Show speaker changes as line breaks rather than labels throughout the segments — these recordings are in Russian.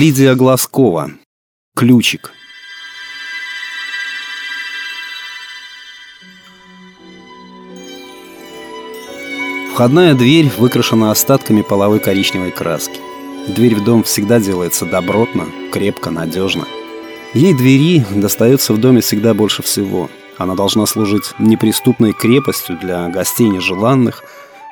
Лидия Глазкова. Ключик. Входная дверь выкрашена остатками половой коричневой краски. Дверь в дом всегда делается добротно, крепко, надежно. Ей двери достается в доме всегда больше всего. Она должна служить неприступной крепостью для гостей нежеланных,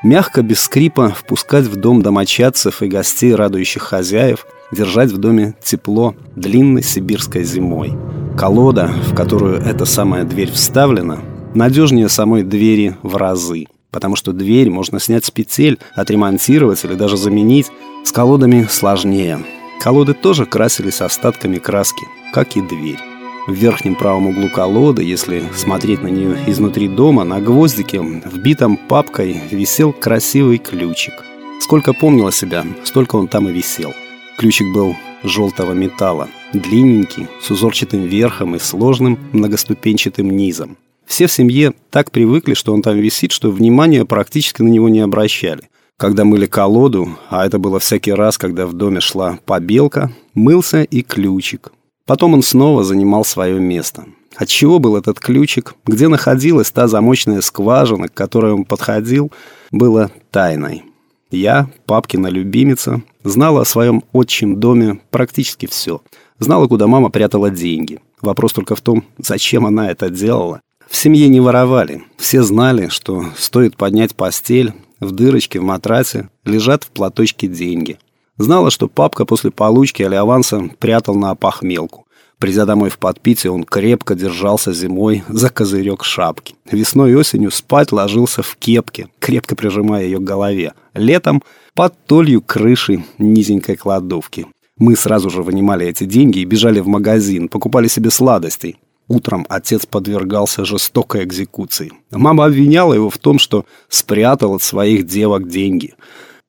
мягко, без скрипа впускать в дом домочадцев и гостей, радующих хозяев, держать в доме тепло длинной сибирской зимой. Колода, в которую эта самая дверь вставлена, надежнее самой двери в разы – потому что дверь можно снять с петель, отремонтировать или даже заменить. С колодами сложнее. Колоды тоже красились остатками краски, как и дверь. В верхнем правом углу колоды, если смотреть на нее изнутри дома, на гвоздике, вбитом папкой, висел красивый ключик. Сколько помнила себя, столько он там и висел. Ключик был желтого металла, длинненький, с узорчатым верхом и сложным многоступенчатым низом. Все в семье так привыкли, что он там висит, что внимания практически на него не обращали. Когда мыли колоду, а это было всякий раз, когда в доме шла побелка, мылся и ключик. Потом он снова занимал свое место. От чего был этот ключик, где находилась та замочная скважина, к которой он подходил, было тайной. Я, папкина любимица, знала о своем отчим доме практически все. Знала, куда мама прятала деньги. Вопрос только в том, зачем она это делала. В семье не воровали. Все знали, что стоит поднять постель, в дырочке в матрасе лежат в платочке деньги. Знала, что папка после получки или аванса прятал на опахмелку. Придя домой в подпитие, он крепко держался зимой за козырек шапки. Весной и осенью спать ложился в кепке, крепко прижимая ее к голове. Летом под толью крыши низенькой кладовки. Мы сразу же вынимали эти деньги и бежали в магазин, покупали себе сладостей. Утром отец подвергался жестокой экзекуции. Мама обвиняла его в том, что спрятал от своих девок деньги.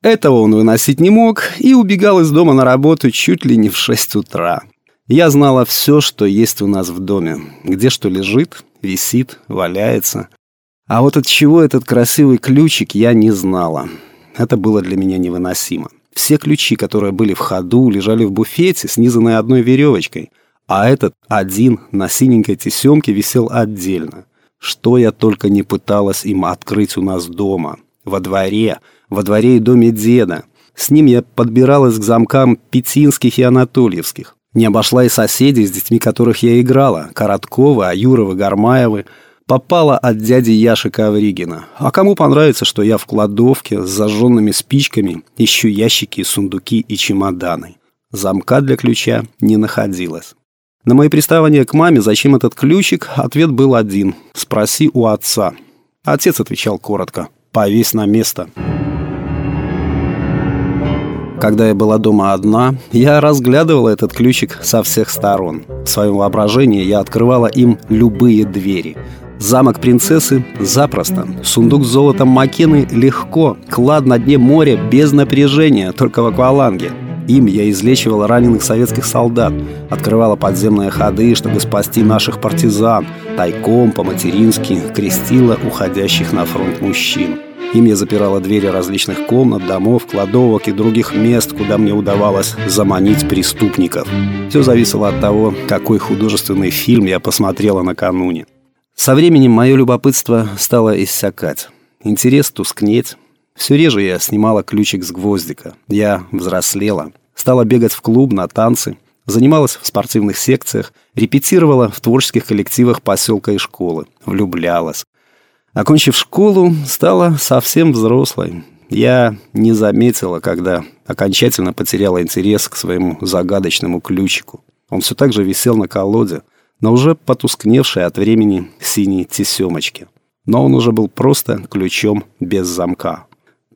Этого он выносить не мог и убегал из дома на работу чуть ли не в 6 утра. Я знала все, что есть у нас в доме. Где что лежит, висит, валяется. А вот от чего этот красивый ключик, я не знала. Это было для меня невыносимо. Все ключи, которые были в ходу, лежали в буфете, снизанные одной веревочкой – а этот один на синенькой тесемке висел отдельно. Что я только не пыталась им открыть у нас дома. Во дворе, во дворе и доме деда. С ним я подбиралась к замкам Петинских и Анатольевских. Не обошла и соседей, с детьми которых я играла. Коротковы, Аюровы, Гармаевы. Попала от дяди Яши Ковригина. А кому понравится, что я в кладовке с зажженными спичками ищу ящики, сундуки и чемоданы. Замка для ключа не находилось. На мои приставания к маме, зачем этот ключик, ответ был один. Спроси у отца. Отец отвечал коротко. Повесь на место. Когда я была дома одна, я разглядывала этот ключик со всех сторон. В своем воображении я открывала им любые двери. Замок принцессы – запросто. Сундук с золотом Макены – легко. Клад на дне моря – без напряжения, только в акваланге. Им я излечивала раненых советских солдат, открывала подземные ходы, чтобы спасти наших партизан, тайком, по-матерински, крестила уходящих на фронт мужчин. Им я запирала двери различных комнат, домов, кладовок и других мест, куда мне удавалось заманить преступников. Все зависело от того, какой художественный фильм я посмотрела накануне. Со временем мое любопытство стало иссякать. Интерес тускнеть. Все реже я снимала ключик с гвоздика. Я взрослела. Стала бегать в клуб, на танцы. Занималась в спортивных секциях. Репетировала в творческих коллективах поселка и школы. Влюблялась. Окончив школу, стала совсем взрослой. Я не заметила, когда окончательно потеряла интерес к своему загадочному ключику. Он все так же висел на колоде, но уже потускневшей от времени синей тесемочки. Но он уже был просто ключом без замка.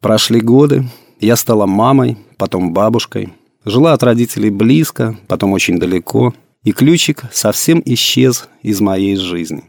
Прошли годы, я стала мамой, потом бабушкой. Жила от родителей близко, потом очень далеко, и ключик совсем исчез из моей жизни.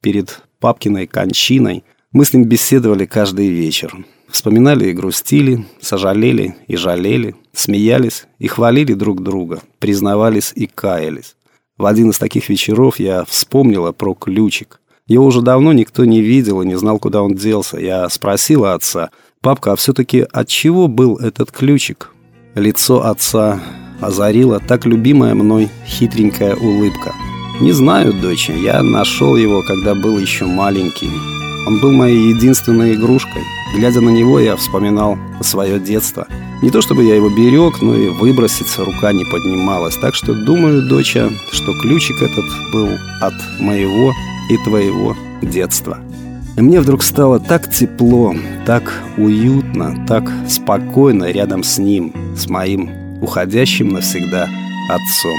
Перед папкиной кончиной мы с ним беседовали каждый вечер. Вспоминали и грустили, сожалели и жалели, смеялись и хвалили друг друга, признавались и каялись. В один из таких вечеров я вспомнила про ключик. Его уже давно никто не видел и не знал, куда он делся. Я спросила отца, «Папка, а все-таки от чего был этот ключик?» Лицо отца озарила так любимая мной хитренькая улыбка. Не знаю, дочь, я нашел его, когда был еще маленький. Он был моей единственной игрушкой. Глядя на него, я вспоминал свое детство. Не то чтобы я его берег, но и выброситься рука не поднималась. Так что думаю, доча, что ключик этот был от моего и твоего детства. И мне вдруг стало так тепло, так уютно, так спокойно рядом с ним, с моим уходящим навсегда отцом.